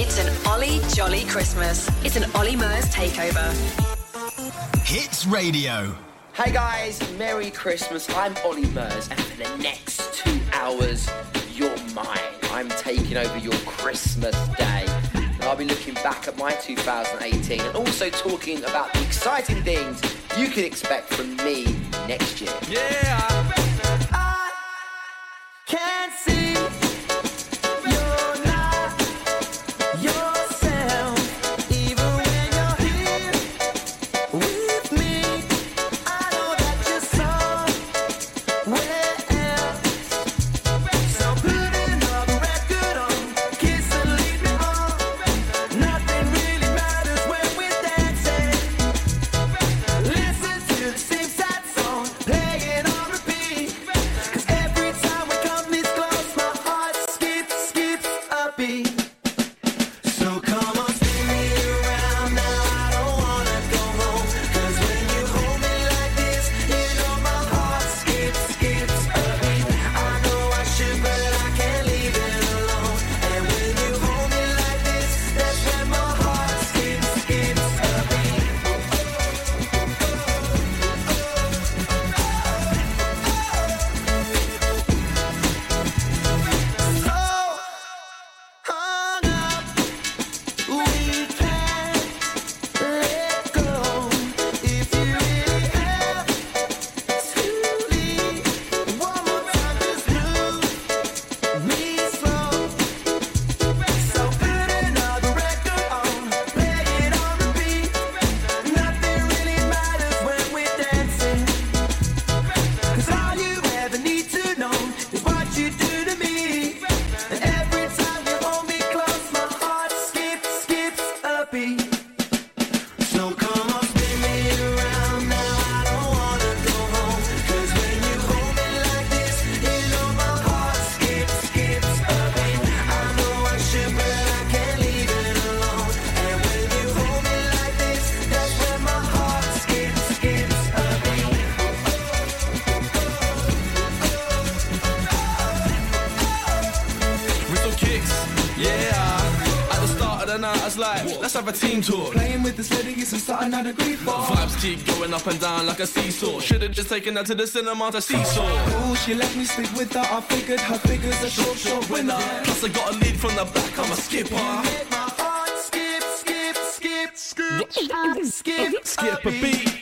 It's an Olly Jolly Christmas. It's an Olly Murs takeover. Hits Radio. Hey guys, Merry Christmas. I'm Olly Murs, and for the next two hours, you're mine. I'm taking over your Christmas day. I'll be looking back at my 2018 and also talking about the exciting things you can expect from me next year. Yeah! I can't see. up and down like a seesaw. Should've just taken her to the cinema to seesaw. Ooh, she let me sleep with her. I figured her figure's a short, short winner. Plus, I got a lead from the back. I'm a skipper. Skip, skip, skip, skip, skip, skip, skip a beat.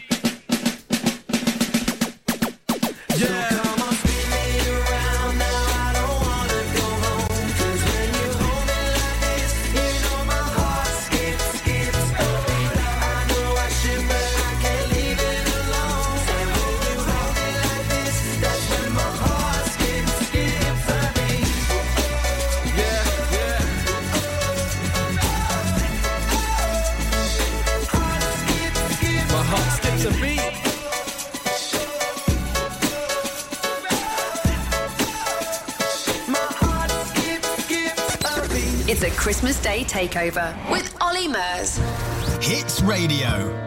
Day Takeover with Olly Murs. Hits Radio.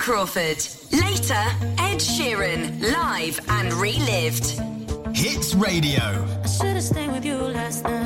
Crawford. Later, Ed Sheeran, live and relived. Hits Radio. I should have stayed with you last night.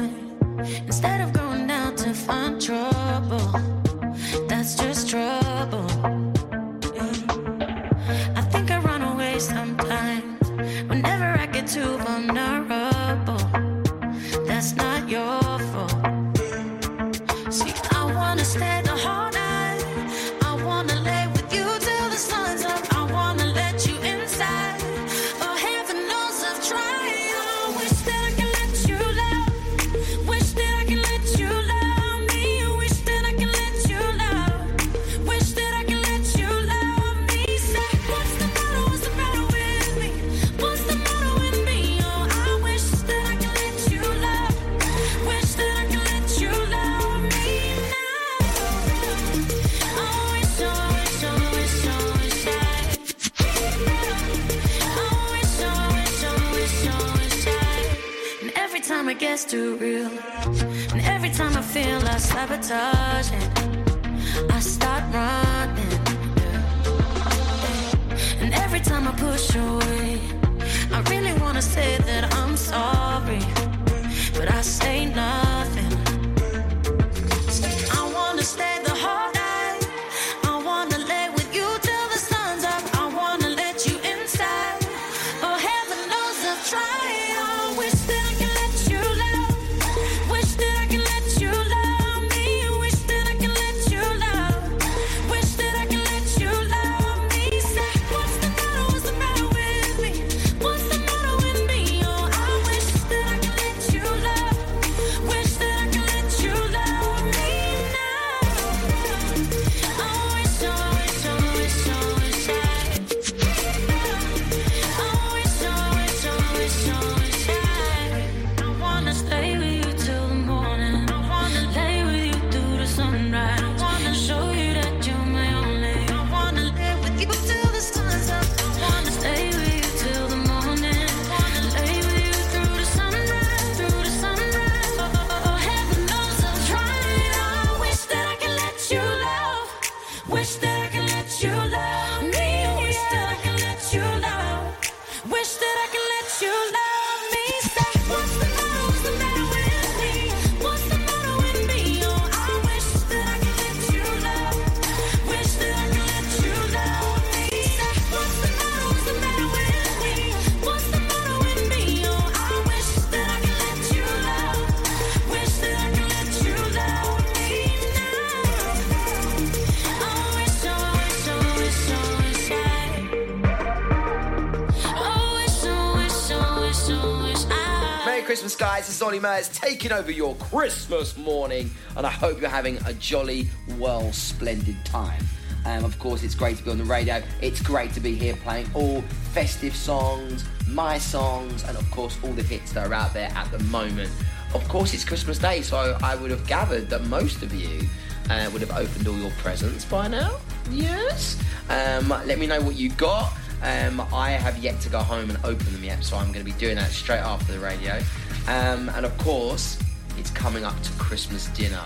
Olly Murs taking over your Christmas morning, and I hope you're having a jolly, well, splendid time. Um, of course, it's great to be on the radio. It's great to be here playing all festive songs, my songs, and of course, all the hits that are out there at the moment. Of course, it's Christmas Day, so I would have gathered that most of you uh, would have opened all your presents by now. Yes? Um, let me know what you got. Um, I have yet to go home and open them yet, so I'm going to be doing that straight after the radio. Um, and of course, it's coming up to Christmas dinner.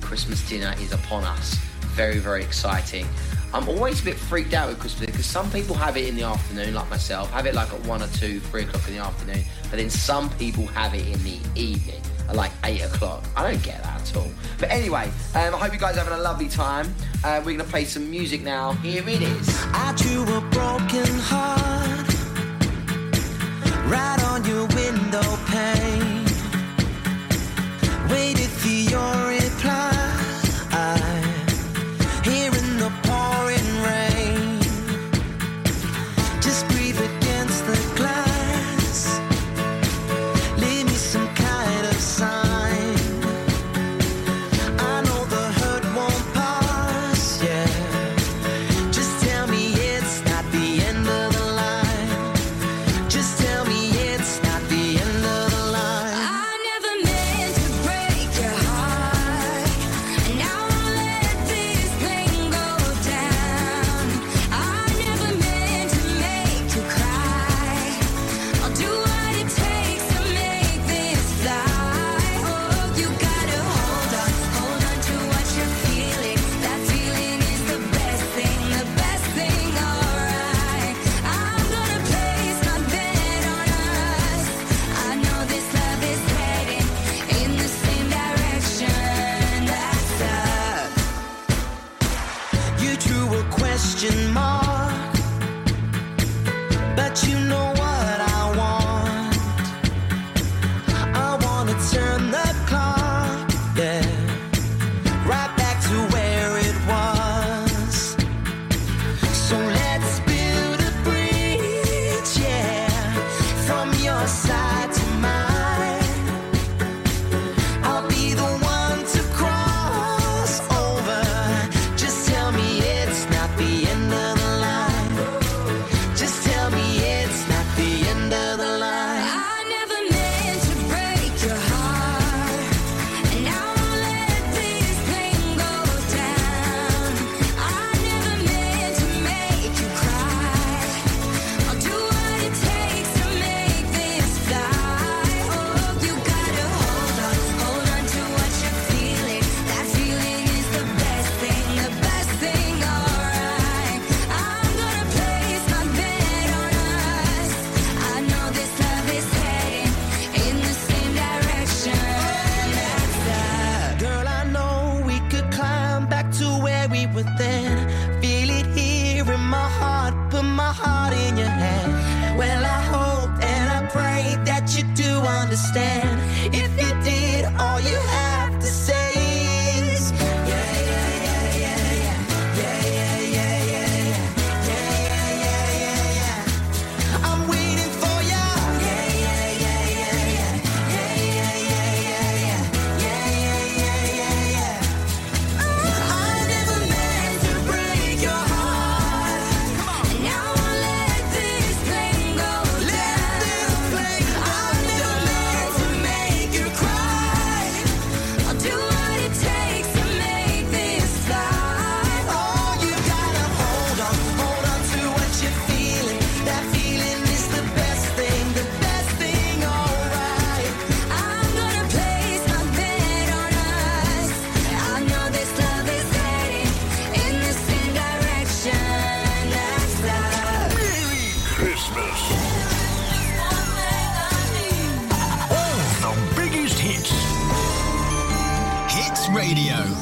Christmas dinner is upon us. Very, very exciting. I'm always a bit freaked out with Christmas because some people have it in the afternoon, like myself, have it like at one or two, three o'clock in the afternoon, but then some people have it in the evening at like eight o'clock. I don't get that at all. But anyway, um, I hope you guys are having a lovely time. Uh, we're gonna play some music now. Here it is. I drew a broken heart right on your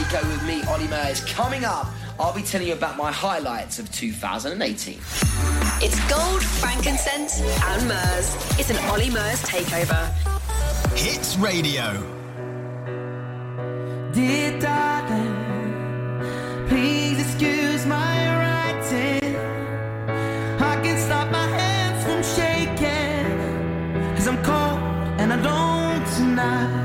Takeover with me, Olly Murs. Coming up, I'll be telling you about my highlights of 2018. It's gold, frankincense, and Murs. It's an Olly Murs Takeover. Hits Radio. Dear darling, please excuse my writing. I can stop my hands from shaking, cause I'm cold and alone tonight.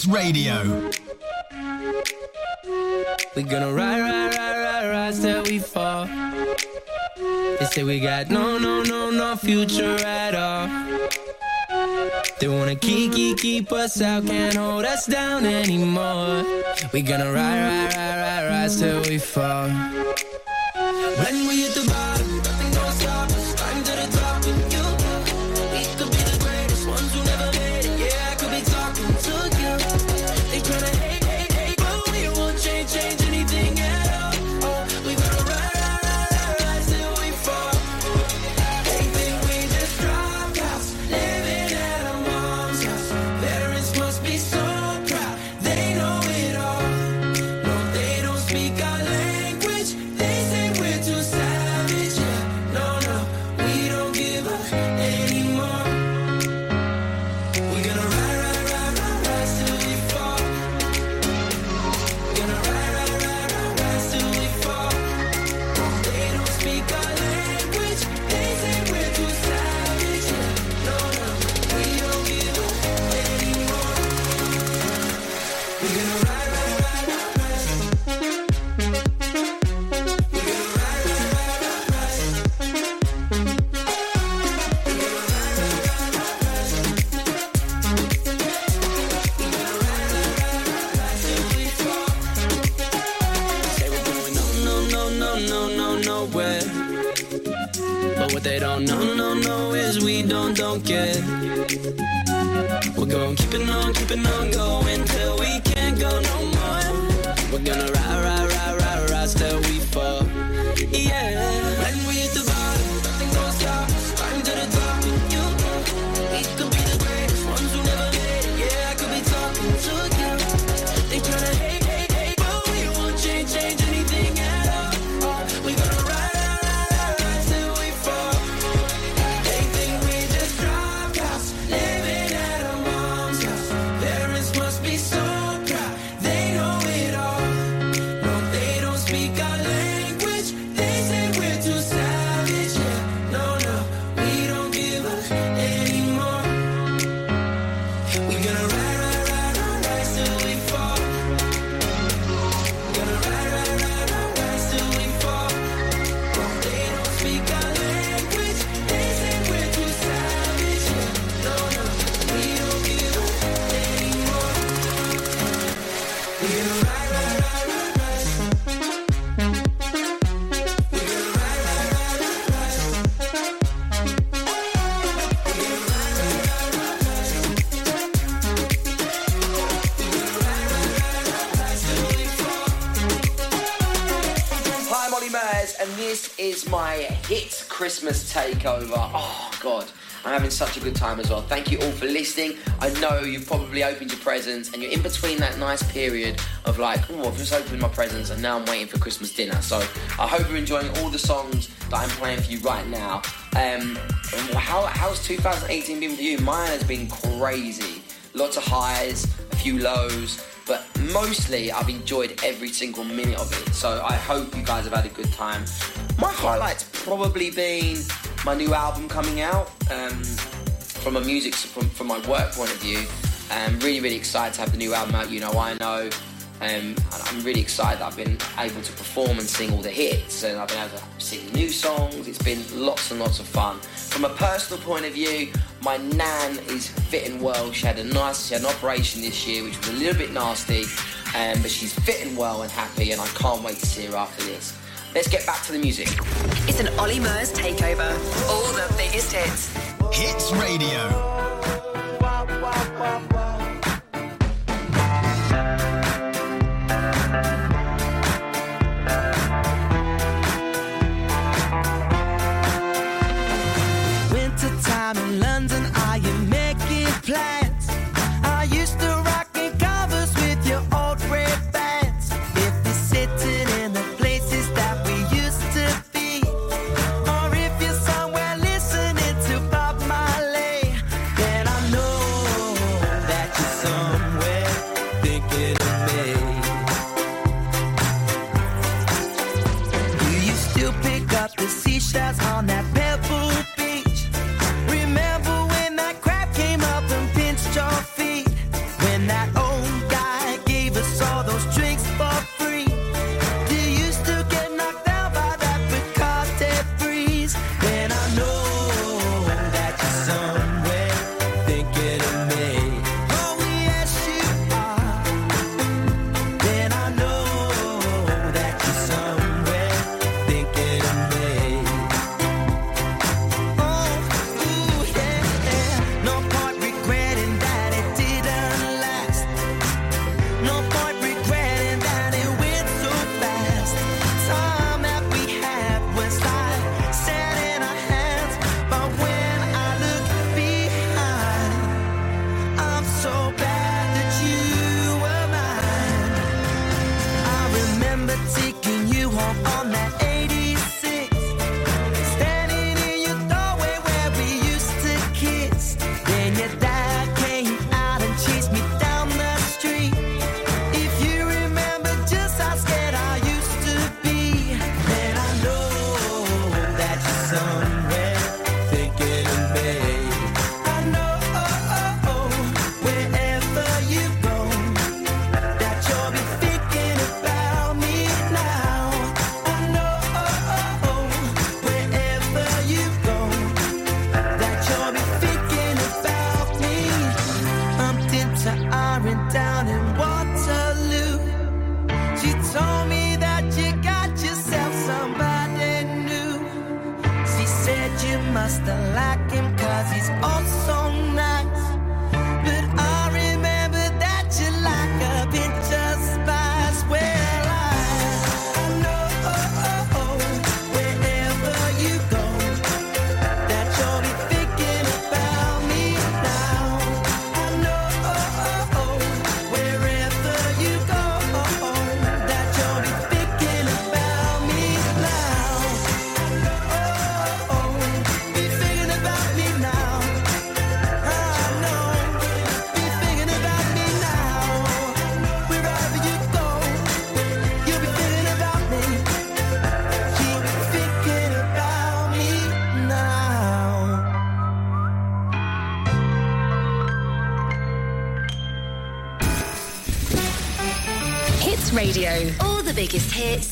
Dance Radio. We're gonna ride, ride, ride, ride, ride till we fall. They say we got no, no, no, no future at all. They wanna keep, keep, keep us out, can't hold us down anymore. We're gonna ride, ride, ride, ride, ride till we fall. A good time as well. Thank you all for listening. I know you've probably opened your presents and you're in between that nice period of like, oh, I've just opened my presents and now I'm waiting for Christmas dinner. So I hope you're enjoying all the songs that I'm playing for you right now. Um, how, how's 2018 been for you? Mine has been crazy. Lots of highs, a few lows, but mostly I've enjoyed every single minute of it. So I hope you guys have had a good time. My highlights probably been my new album coming out. Um, from a music, from, from my work point of view, I'm really, really excited to have the new album out. You know, I know. Um, and I'm really excited that I've been able to perform and sing all the hits, and I've been able to sing new songs. It's been lots and lots of fun. From a personal point of view, my nan is fitting well. She had a nice, she had an operation this year, which was a little bit nasty, um, but she's fitting well and happy, and I can't wait to see her after this. Let's get back to the music. It's an Olly Murs takeover. All the biggest hits. Hits Radio. Biggest hits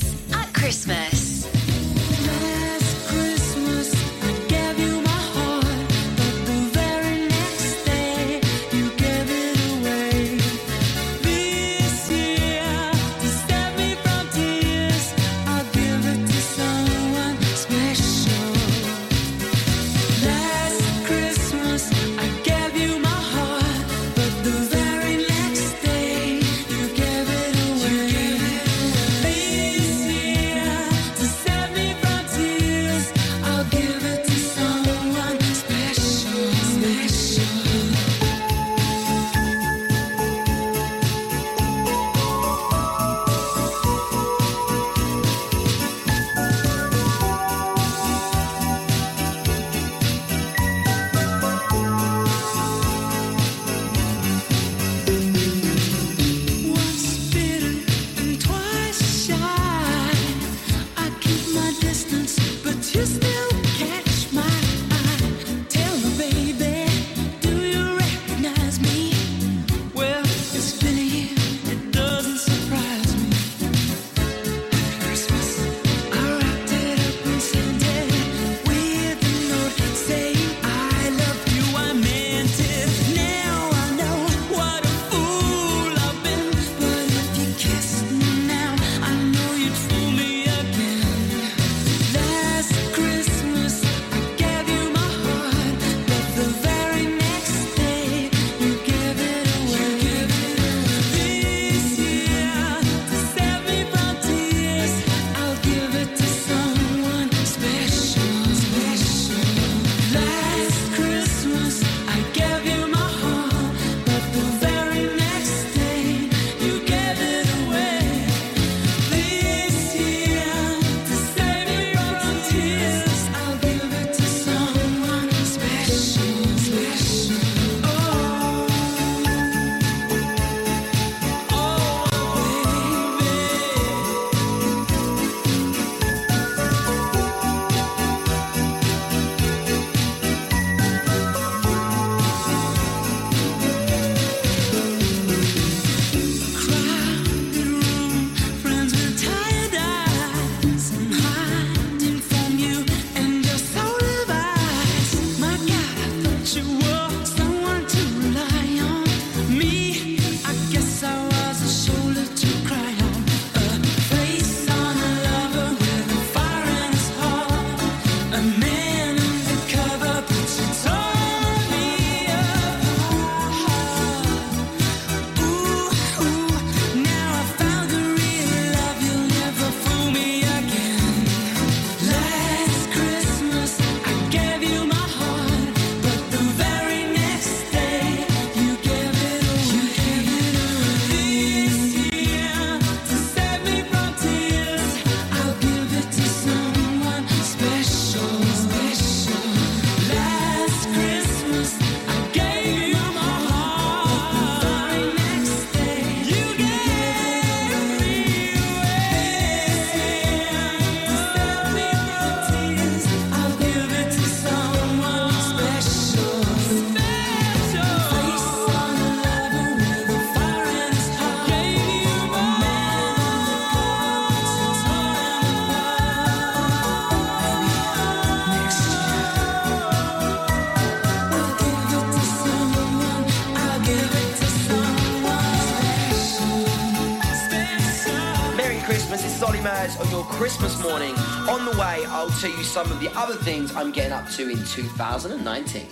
some of the other things I'm getting up to in 2019.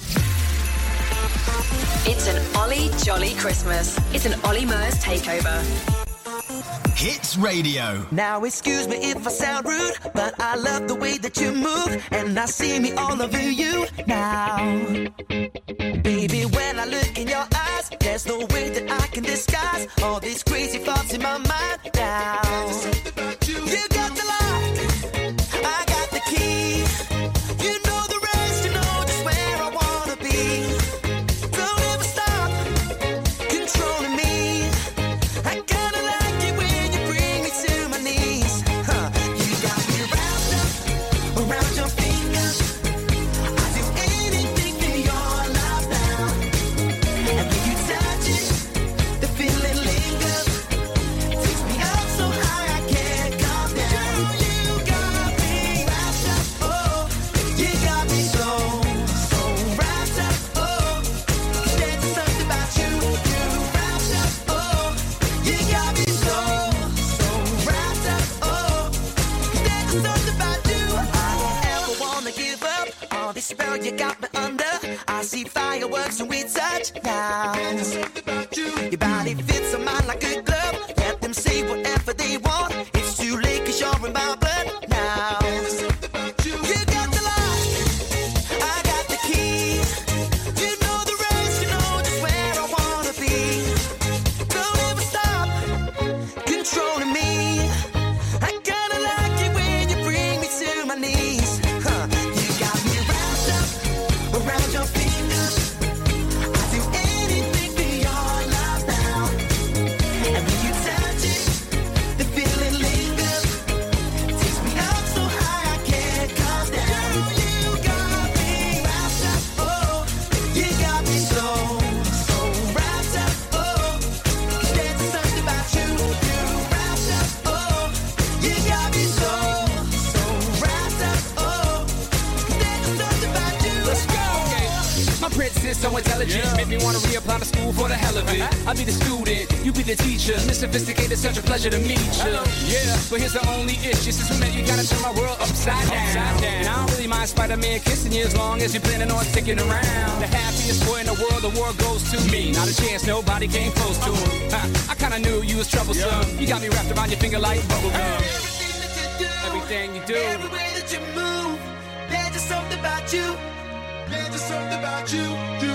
It's an Olly Jolly Christmas. It's an Olly Murs takeover. Hits Radio. Now excuse me if I sound rude, but I love the way that you move, and I see me all over you now. Baby, when I look in your eyes, there's no way that I can disguise all these crazy thoughts in my mind see fireworks when we touch now. Make me wanna reapply to school for the hell of it. I'll be the student, you be the teacher. Miss Sophisticated, such a pleasure to meet you. Yeah, but here's the only issue. Since we met, you gotta turn my world upside down. And I don't really mind Spider-Man kissing you as long as you're planning on sticking around. The happiest boy in the world, the world goes to me. Not a chance, nobody came close to him. Huh, I kinda knew you was troublesome. You got me wrapped around your finger like bubblegum. Everything that you do, Everything you do. every way that you move, there's just something about you. There's just something about you.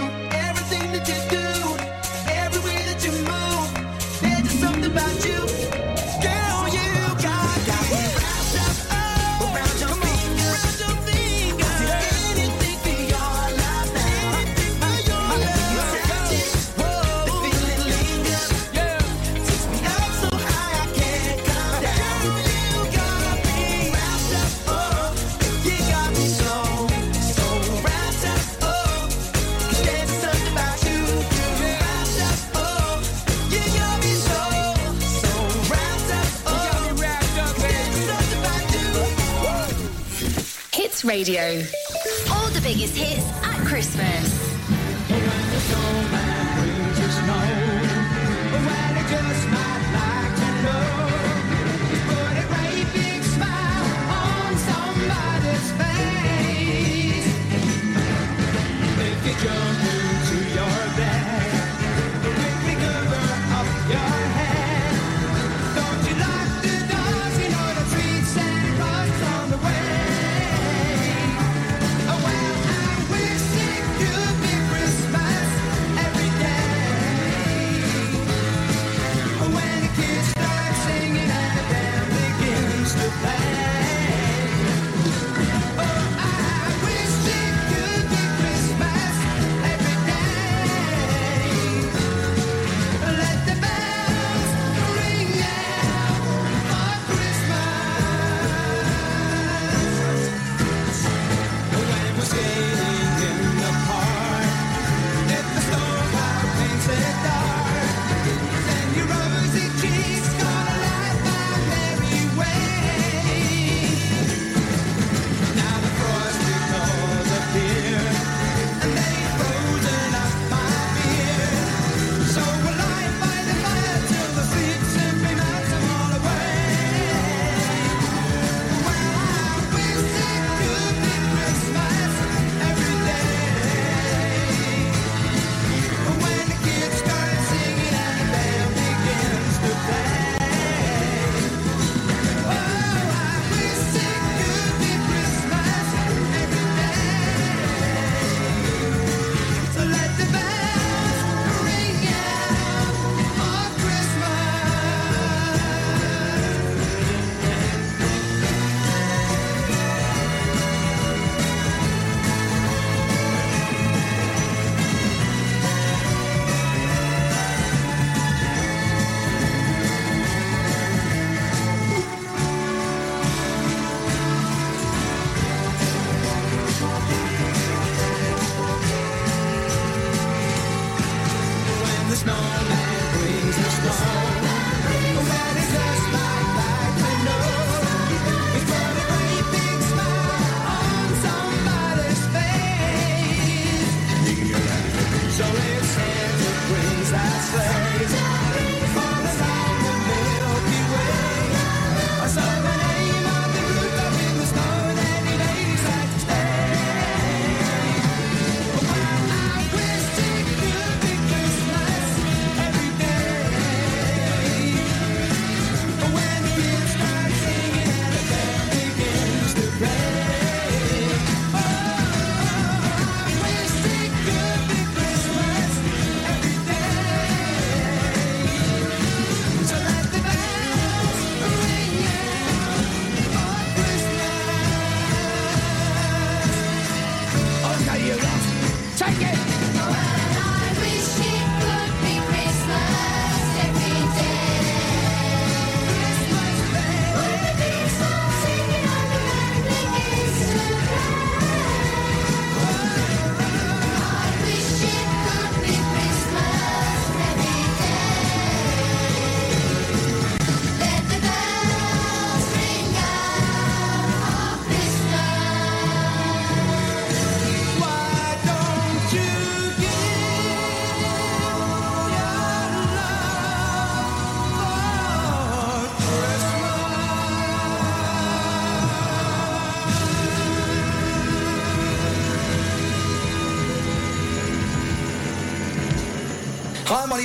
Radio. All the biggest hits at Christmas.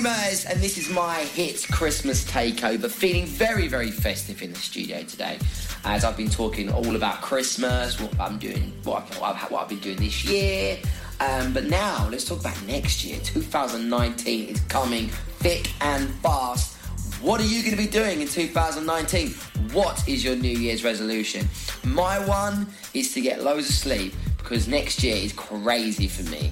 And this is my hit Christmas Takeover. Feeling very, very festive in the studio today, as I've been talking all about Christmas, what I'm doing, what I've, what I've, what I've been doing this year. Um, but now, let's talk about next year. 2019 is coming thick and fast. What are you going to be doing in 2019? What is your New Year's resolution? My one is to get loads of sleep because next year is crazy for me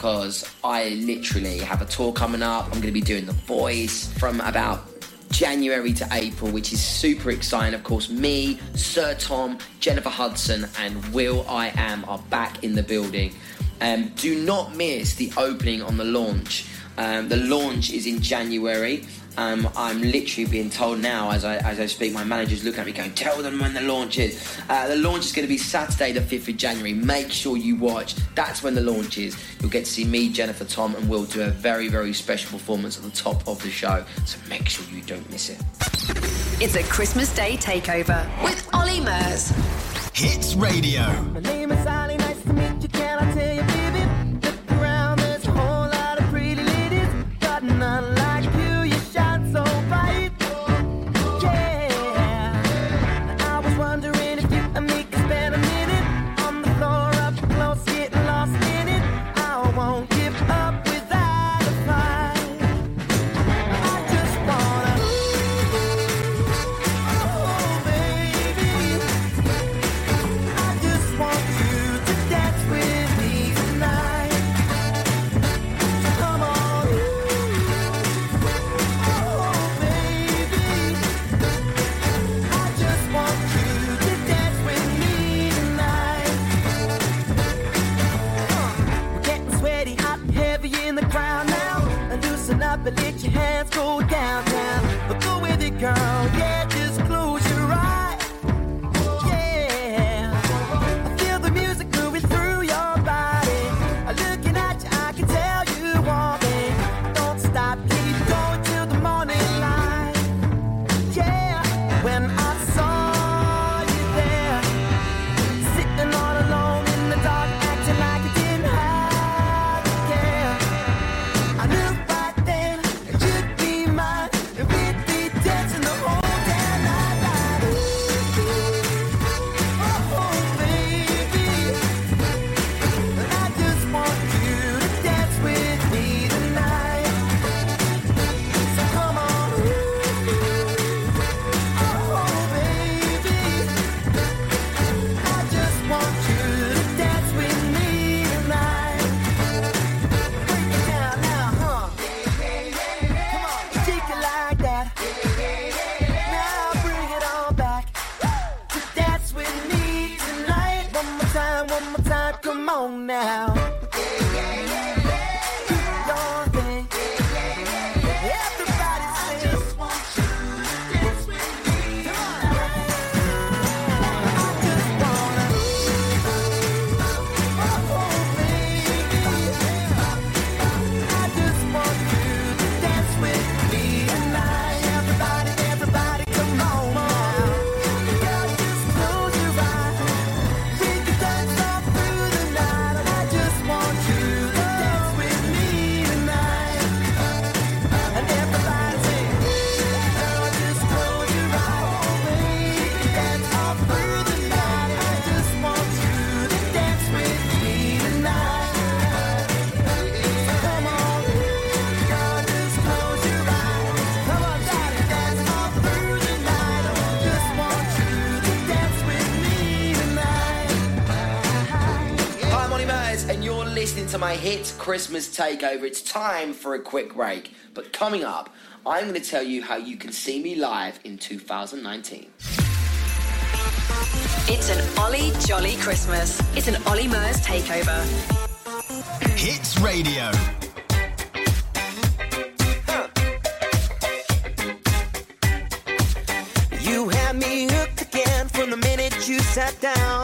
because I literally have a tour coming up. I'm going to be doing The Voice from about January to April, which is super exciting. Of course, me, Sir Tom, Jennifer Hudson, and will.i.am are back in the building. Um, do not miss the opening on the launch. Um, the launch is in January. Um, I'm literally being told now as I, as I speak, my manager's looking at me going, tell them when the launch is. Uh, the launch is going to be Saturday, the 5th of January. Make sure you watch. That's when the launch is. You'll get to see me, Jennifer, Tom, and Will do a very, very special performance at the top of the show. So make sure you don't miss it. It's a Christmas Day takeover with Olly Murs. Hits Radio. Up let your hands go downtown. But go with it, girl. Christmas takeover. It's time for a quick break. But coming up, I'm going to tell you how you can see me live in 2019. It's an Olly Jolly Christmas. It's an Olly Murs takeover. Hits Radio. You had me hooked again from the minute you sat down.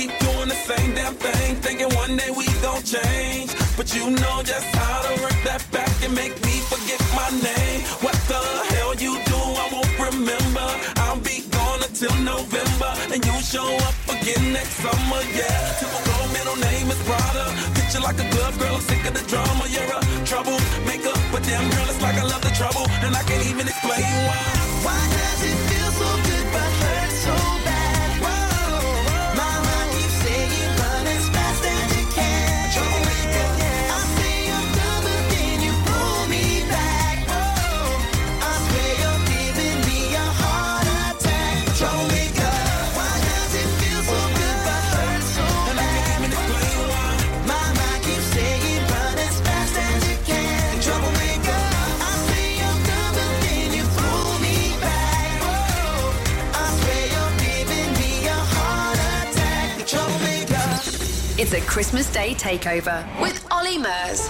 keep doing the same damn thing, thinking one day we gon' change. But you know just how to work that back and make me forget my name. What the hell you do? I won't remember. I'll be gone until November, and you show up again next summer. Yeah, typical middle name is Prada. Picture like a glove girl, I'm sick of the drama. You're a troublemaker, but damn girl, it's like I love the trouble, and I can't even explain why. Why does it feel so? Good? It's a Christmas Day takeover with Olly Murs.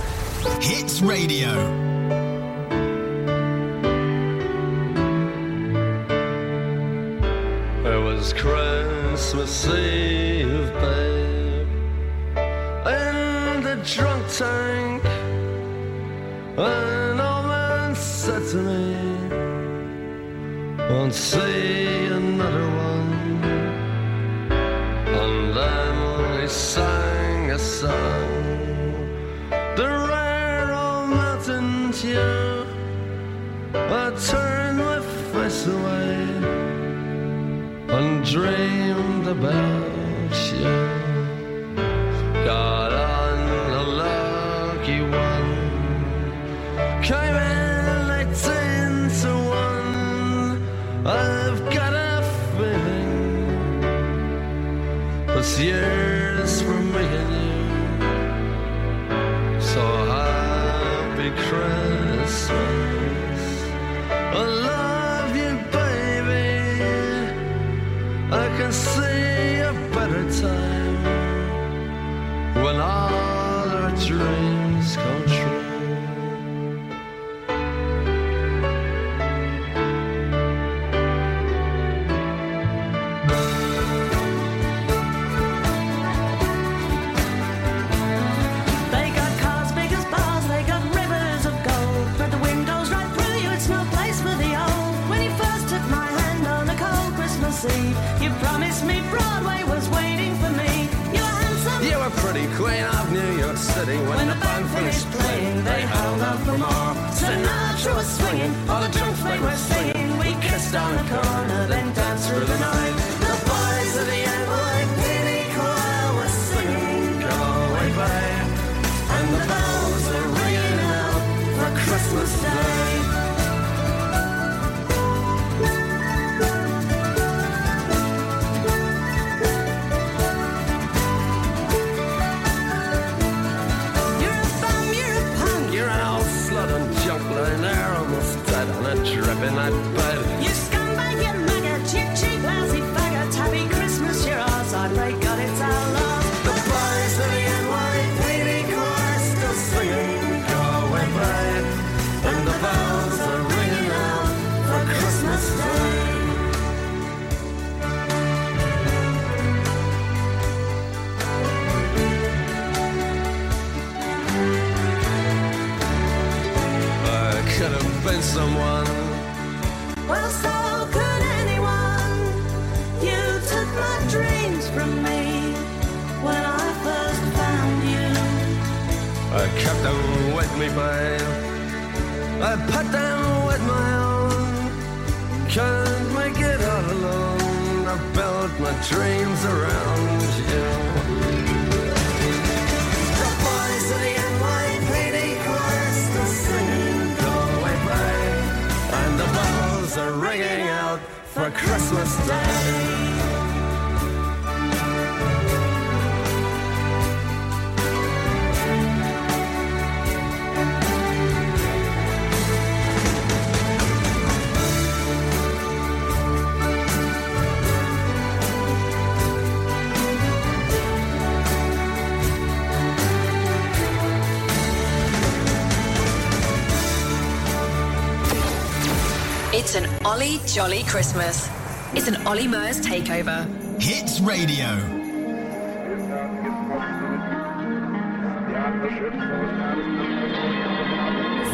Hits Radio. It was Christmas Eve, babe, in the drunk tank. An old man said to me, "Won't see." sun. The rare old mountain dew. I turn my face away and dreamed about. was swinging, all the junk flame was singing. We kissed on the corner. Jolly, Jolly Christmas. It's an Olly Murs takeover. Hits Radio.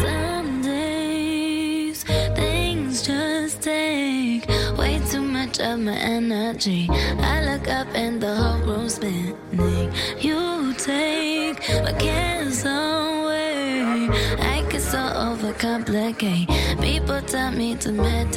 Some days things just take way too much of my energy. I look up and the whole room's spinning. You take my cares away. I get so overcomplicate. People tell me to meditate.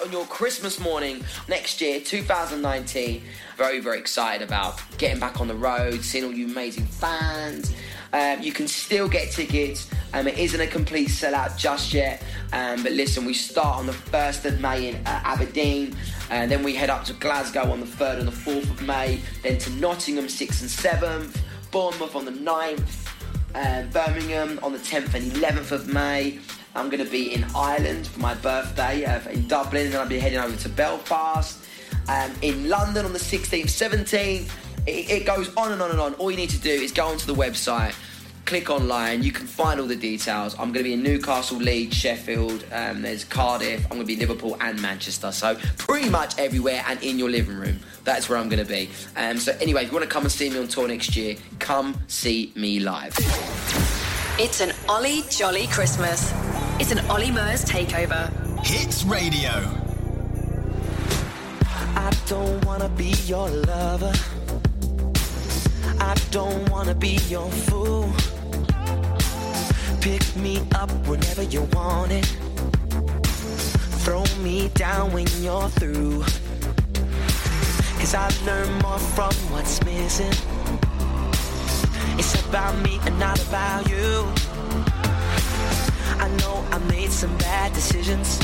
On your Christmas morning next year, 2019. Very, very excited about getting back on the road, seeing all you amazing fans. Um, you can still get tickets. Um, it isn't a complete sellout just yet. Um, but listen, we start on the 1st of May in uh, Aberdeen. And then we head up to Glasgow on the 3rd and the 4th of May. Then to Nottingham 6th and 7th. Bournemouth on the 9th. Uh, Birmingham on the 10th and 11th of May. I'm going to be in Ireland for my birthday uh, in Dublin, and I'll be heading over to Belfast. Um, in London on the 16th, 17th. It, it goes on and on and on. All you need to do is go onto the website, click online. You can find all the details. I'm going to be in Newcastle, Leeds, Sheffield. Um, there's Cardiff. I'm going to be Liverpool and Manchester. So pretty much everywhere and in your living room. That's where I'm going to be. Um, so anyway, if you want to come and see me on tour next year, come see me live. It's an Olly Jolly Christmas. It's an Olly Murs takeover. Hits Radio. I don't wanna be your lover. I don't wanna be your fool. Pick me up whenever you want it. Throw me down when you're through. Cause I learn more from what's missing. It's about me and not about you. I know I made some bad decisions.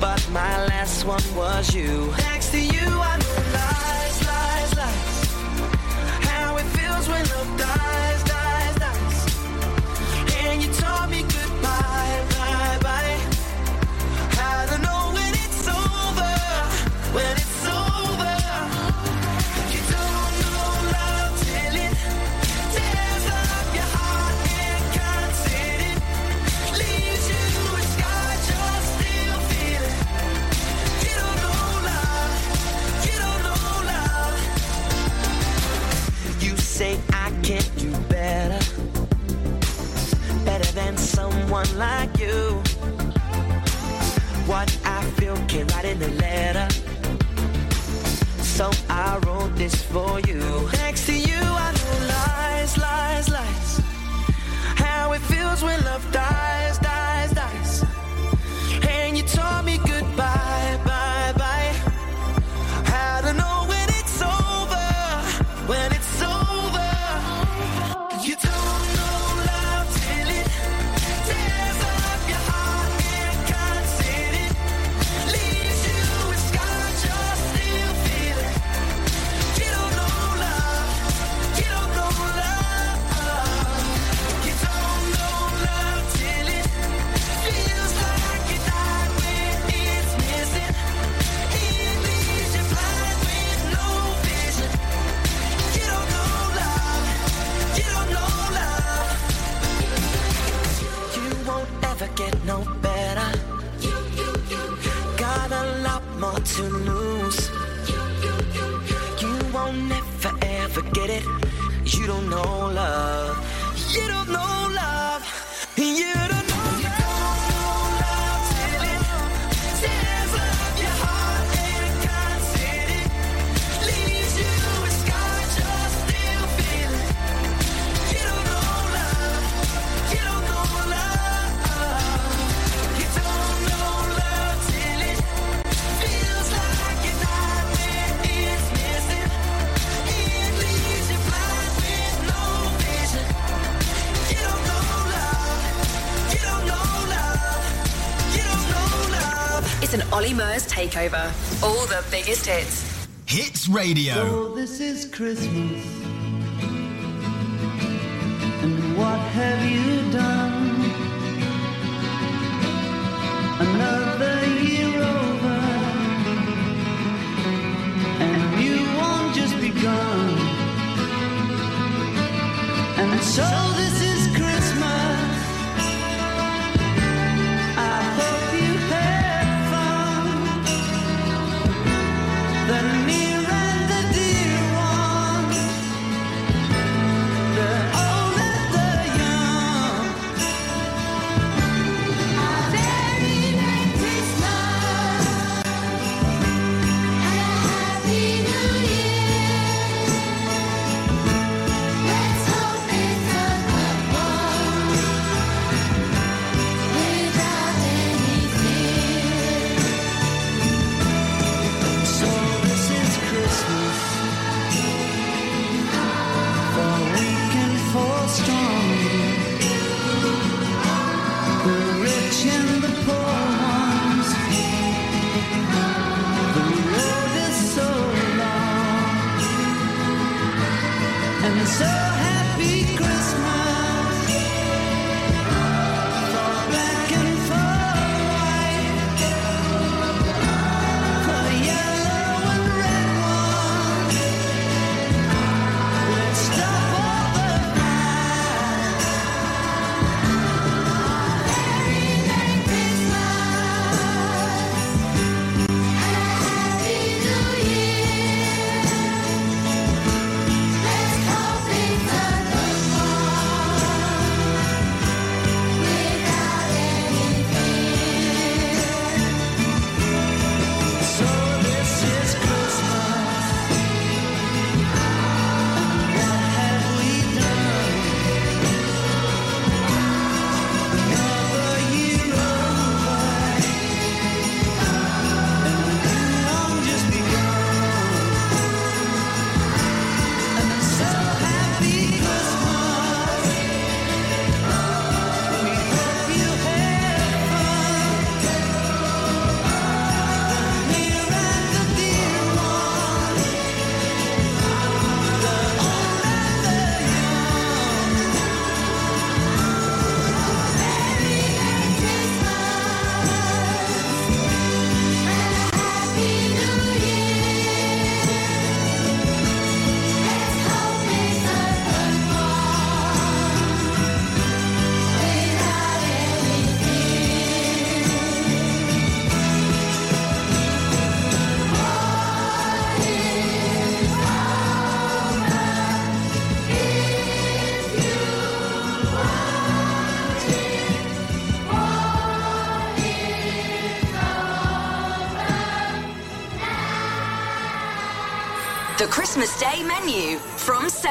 But my last one was you. Next to you, I know lies, lies, lies. How it feels when love dies, dies, dies. And you told me someone like you. What I feel can write in a letter. So I wrote this for you. Next to you, I know lies, lies, lies. How it feels when love dies, dies, dies. And you told me goodbye, Murs takeover. All the biggest hits. Hits Radio. So this is Christmas. And what have you done? Another year over. And you won't just begun. And so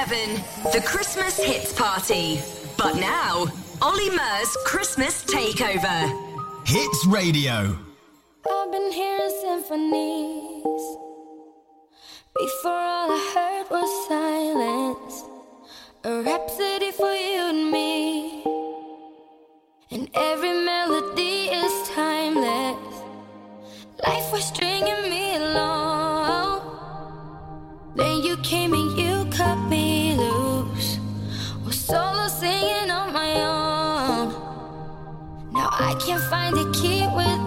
7, the Christmas Hits Party. But now, Olly Murs Christmas Takeover. Hits Radio. I've been hearing symphonies. Before all I heard was silence. A rhapsody for you and me. And every melody is timeless. Life was stringing me along. Then you came in. I can't find a key with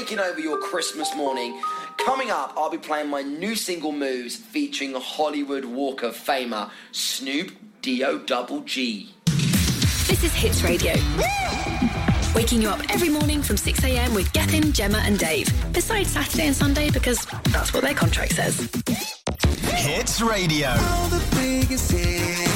taking over your Christmas morning. Coming up, I'll be playing my new single Moves featuring Hollywood Walk of Famer Snoop D-O Double G. This is Hits Radio. Waking you up every morning from 6am with Gethin, Gemma and Dave. Besides Saturday and Sunday because that's what their contract says. Hits Radio. All the biggest hits.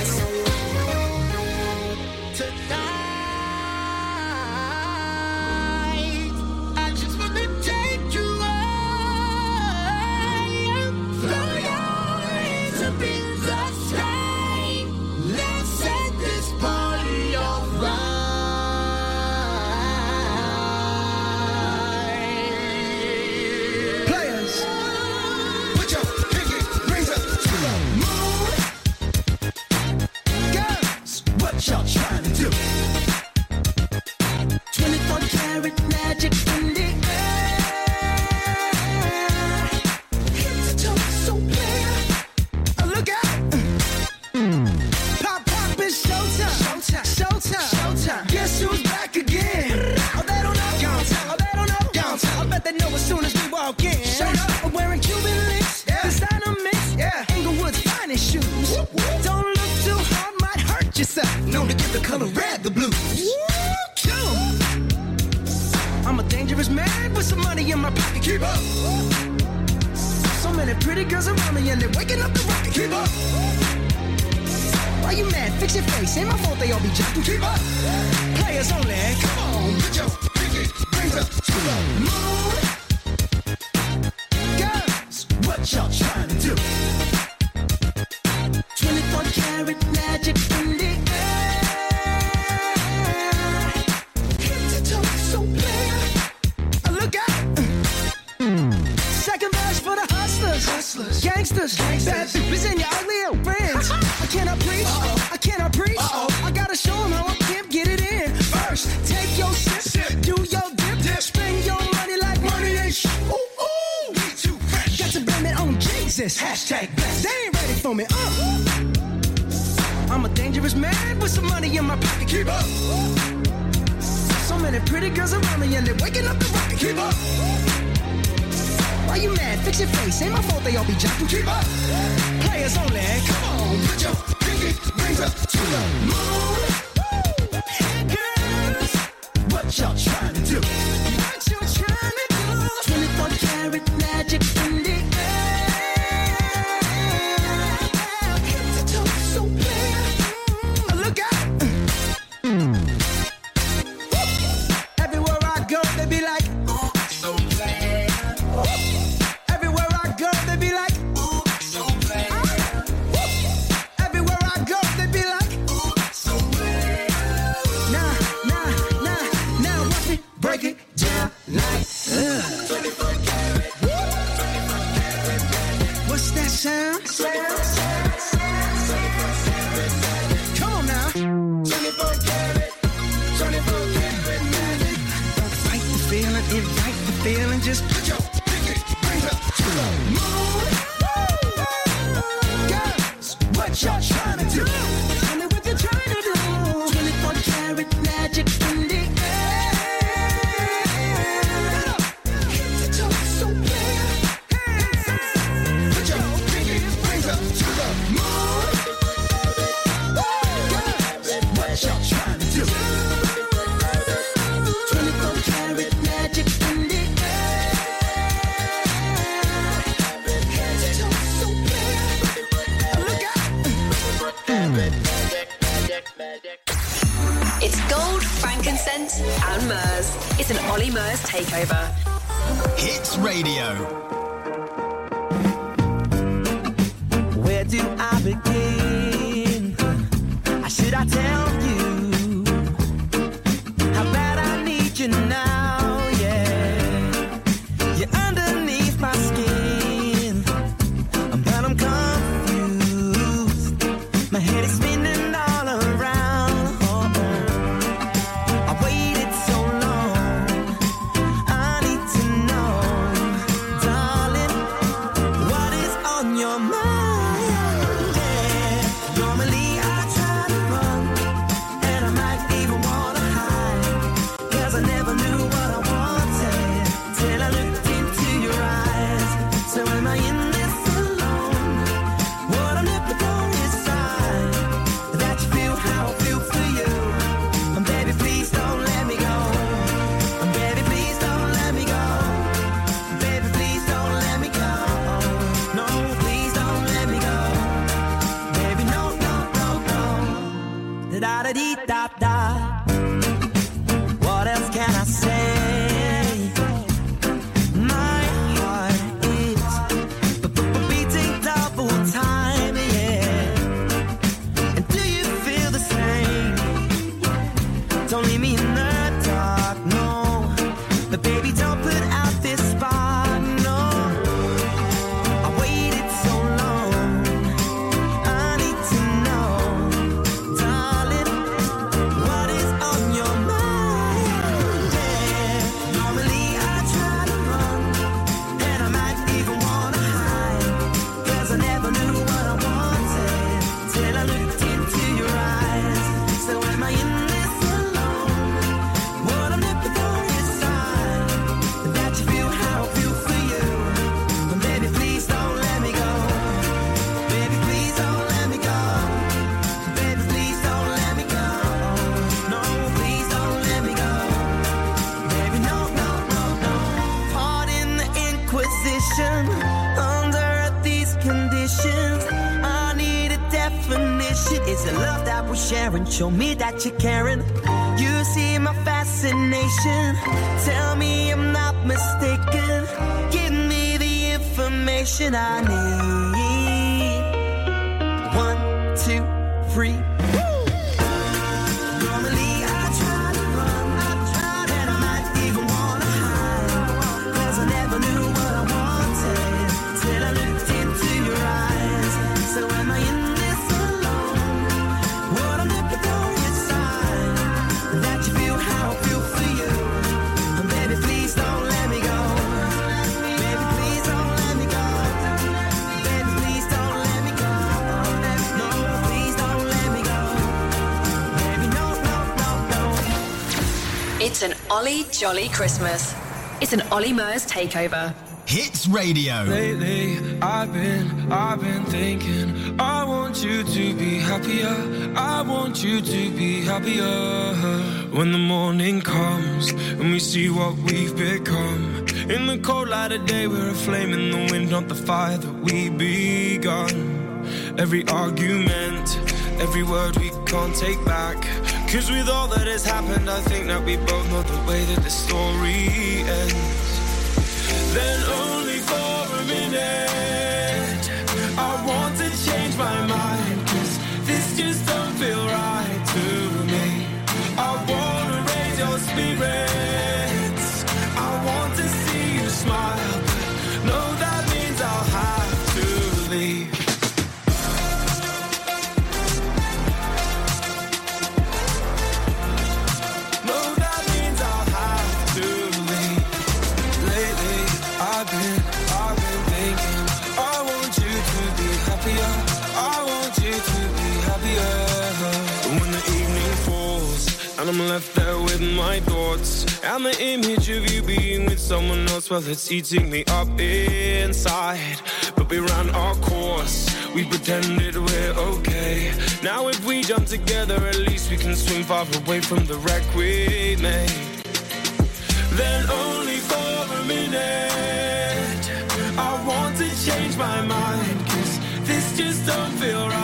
keep up. So many pretty girls around me and they're waking up the rock. keep up. Why you mad? Fix your face. Ain't my fault they all be jocking. Keep up. Players only. Come on, put your pinky rings up to the moon. Girls, what y'all trying to do? You're caring. You see my fascination. Tell me I'm not mistaken. Give me the information I need. Olly Christmas. It's an Olly Murs takeover. Hits Radio. Lately, I've been, I've been thinking, I want you to be happier. I want you to be happier. When the morning comes and we see what we've become. In the cold light of day, we're a flame in the wind, not the fire that we begun. Every argument, every word we can't take back. Cause with all that has happened, I think that we both know the way that the story ends then only for a minute. And the image of you being with someone else, well, it's eating me up inside. But we ran our course. We pretended we're okay. Now if we jump together, at least we can swim far away from the wreck we made then only for a minute. I want to change my mind, cause this just don't feel right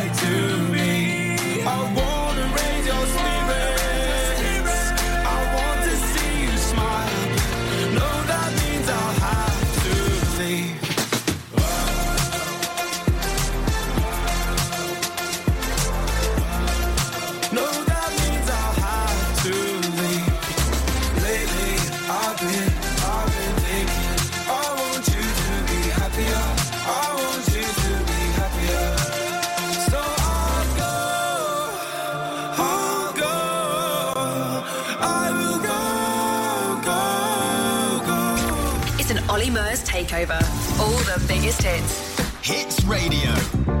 takeover. All the biggest hits. Hits Radio.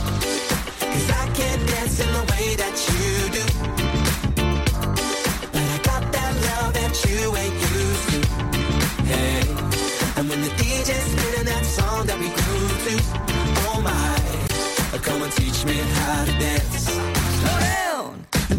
Can't dance in the way that you do. But I got that love that you ain't used to. And when the DJ's that song that we grew to, oh my, come and teach me how to dance.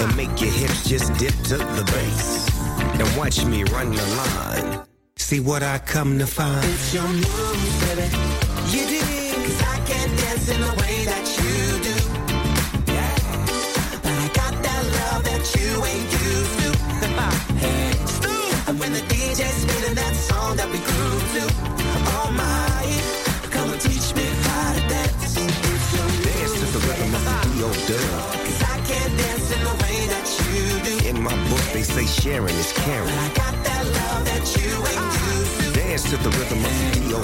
And make your hips just dip to the bass. And watch me run the line. See what I come to find. It's your moves, baby. You did. Cause I can't dance in the way that you do. Yeah. But I got that love that you ain't used to. hey. And when the DJ's spinning say sharing is caring. I got that love that you ain't to. Dance to the rhythm of the D.O.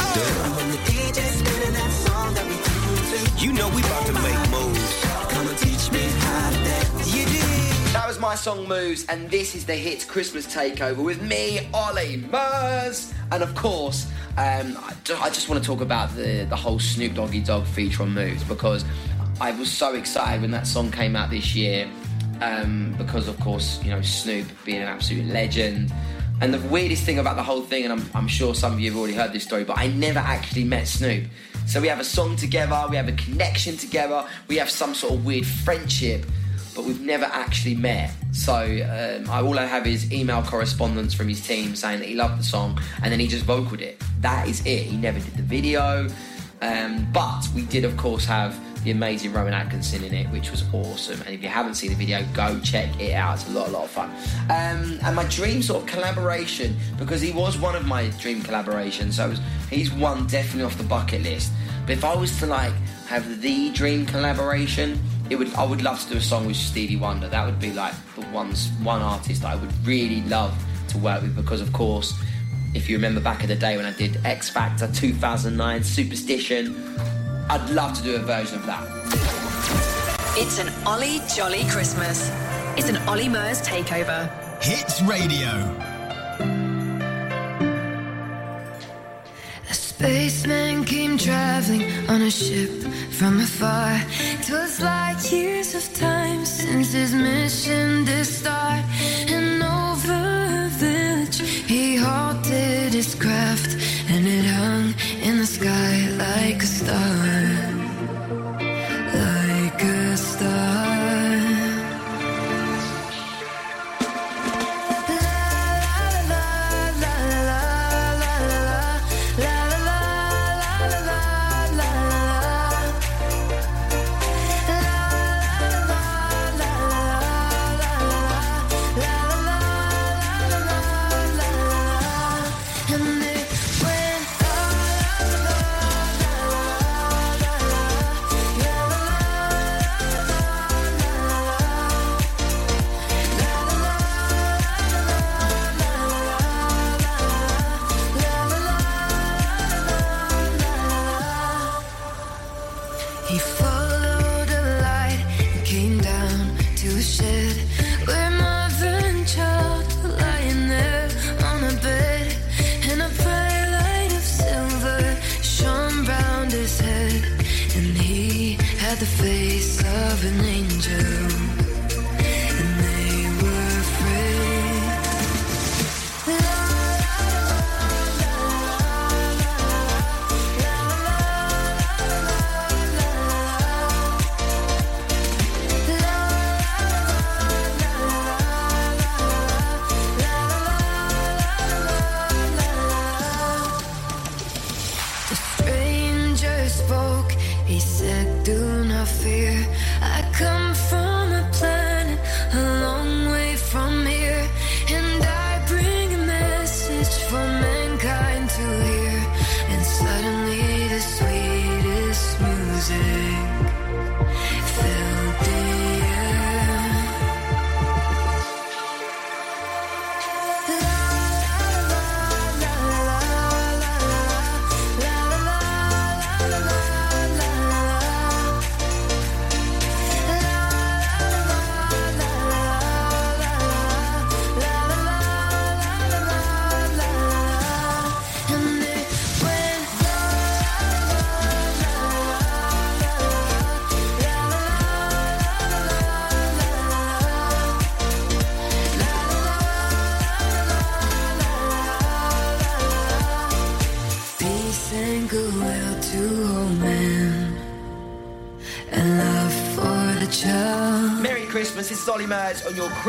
Grew You know we about to make moves. come and teach me how to dance. You did. That was my song Moves, and this is the hit Christmas Takeover with me, Olly Murs. And of course, um, I, I just want to talk about the, the whole Snoop Doggy Dogg feature on Moves because I was so excited when that song came out this year. Um, because, of course, you know, Snoop being an absolute legend. And the weirdest thing about the whole thing, and I'm, I'm sure some of you have already heard this story, but I never actually met Snoop. So we have a song together, we have a connection together, we have some sort of weird friendship but we've never actually met. So um, I, all I have is email correspondence from his team saying that he loved the song, and then he just vocaled it. That is it. He never did the video, um, but we did, of course, have the amazing Rowan Atkinson in it, which was awesome. And if you haven't seen the video, go check it out. It's a lot, a lot of fun. Um, and my dream sort of collaboration, because he was one of my dream collaborations, so was, he's one definitely off the bucket list. But if I was to like have the dream collaboration, it would I would love to do a song with Stevie Wonder. That would be like the ones one artist that I would really love to work with because of course, if you remember back in the day when I did X Factor 2009 Superstition, I'd love to do a version of that. It's an Olly Jolly Christmas. It's an Olly Murs takeover. Hits Radio. A spaceman came traveling on a ship from afar. It was like years of time since his mission did start. And over a village, he halted his craft, and it hung in the sky like a star.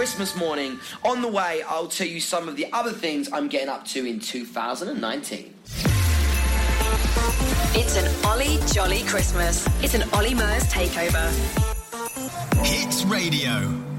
Christmas morning. On the way, I'll tell you some of the other things I'm getting up to in 2019. It's an Olly Jolly Christmas. It's an Olly Murs takeover. Hits Radio.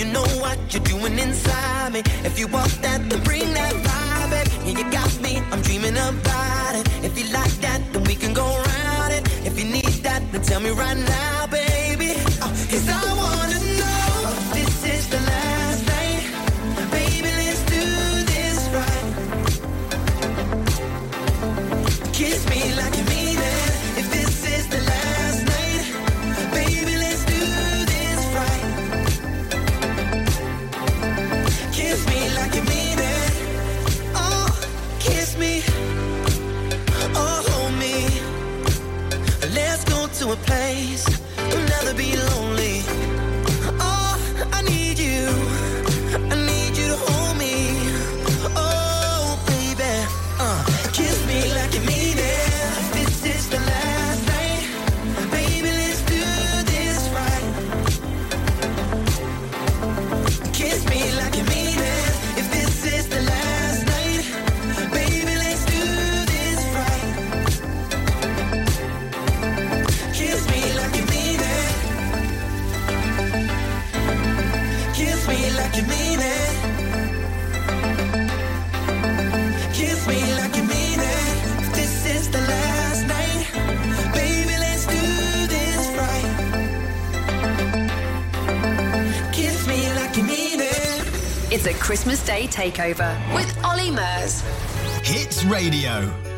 you know what you're doing inside me. If you want that, then bring that vibe. Yeah, you got me, I'm dreaming about it. If you like that, then we can go round it. If you need that, then tell me right now, baby. Oh, Cause I wanna to a place I'll never be alone. is a Christmas Day takeover with Olly Murs. Hits Radio.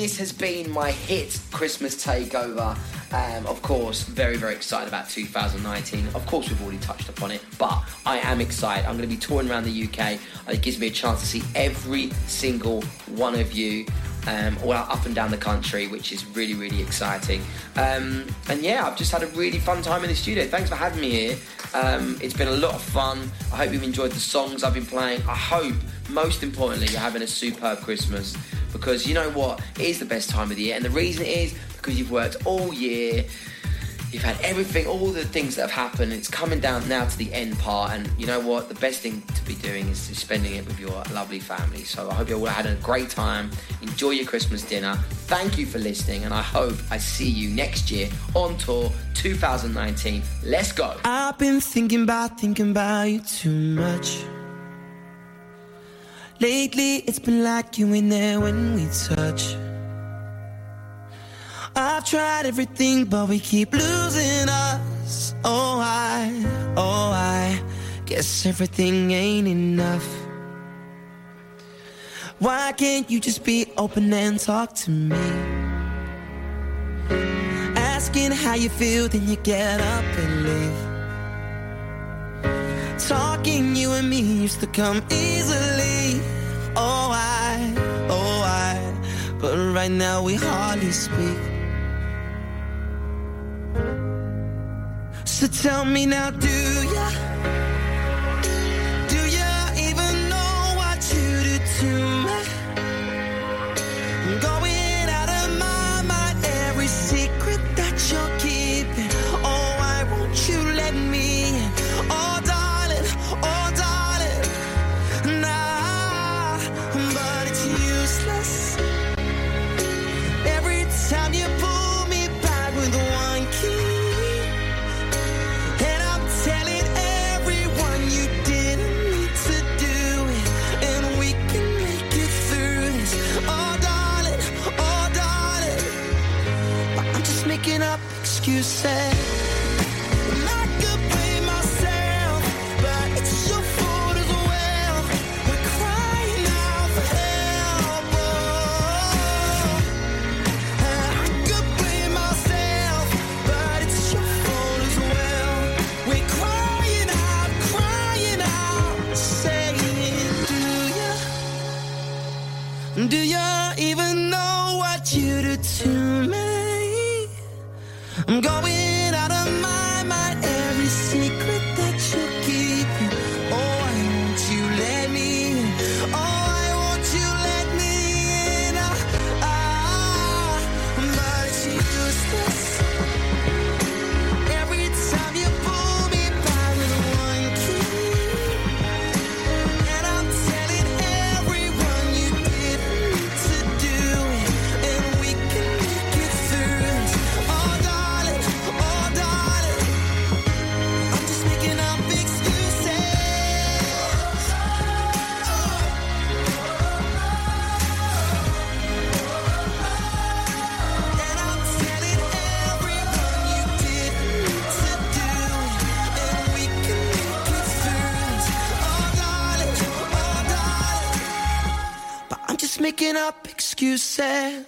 This has been my Hits Christmas takeover. Um, of course, very, very excited about 2019. Of course, we've already touched upon it, but I am excited. I'm going to be touring around the UK. It gives me a chance to see every single one of you. Um, all up and down the country, which is really, really exciting. Um, and yeah, I've just had a really fun time in the studio. Thanks for having me here. Um, it's been a lot of fun. I hope you've enjoyed the songs I've been playing. I hope, most importantly, you're having a superb Christmas because you know what? It is the best time of the year, and the reason is because you've worked all year. You've had everything, all the things that have happened. It's coming down now to the end part, and you know what? The best thing to be doing is spending it with your lovely family. So I hope you all had a great time. Enjoy your Christmas dinner. Thank you for listening, and I hope I see you next year on tour 2019. Let's go. I've been thinking about, thinking about you too much. Lately, it's been like you ain't there when we touch. I've tried everything, but we keep losing us. Oh, I, oh, I guess everything ain't enough. Why can't you just be open and talk to me? Asking how you feel, then you get up and leave talking, you and me used to come easily. Oh, I, oh, I. But right now we hardly speak. So tell me now, do ya? Do ya even know what you did to me? said Going making up excuses.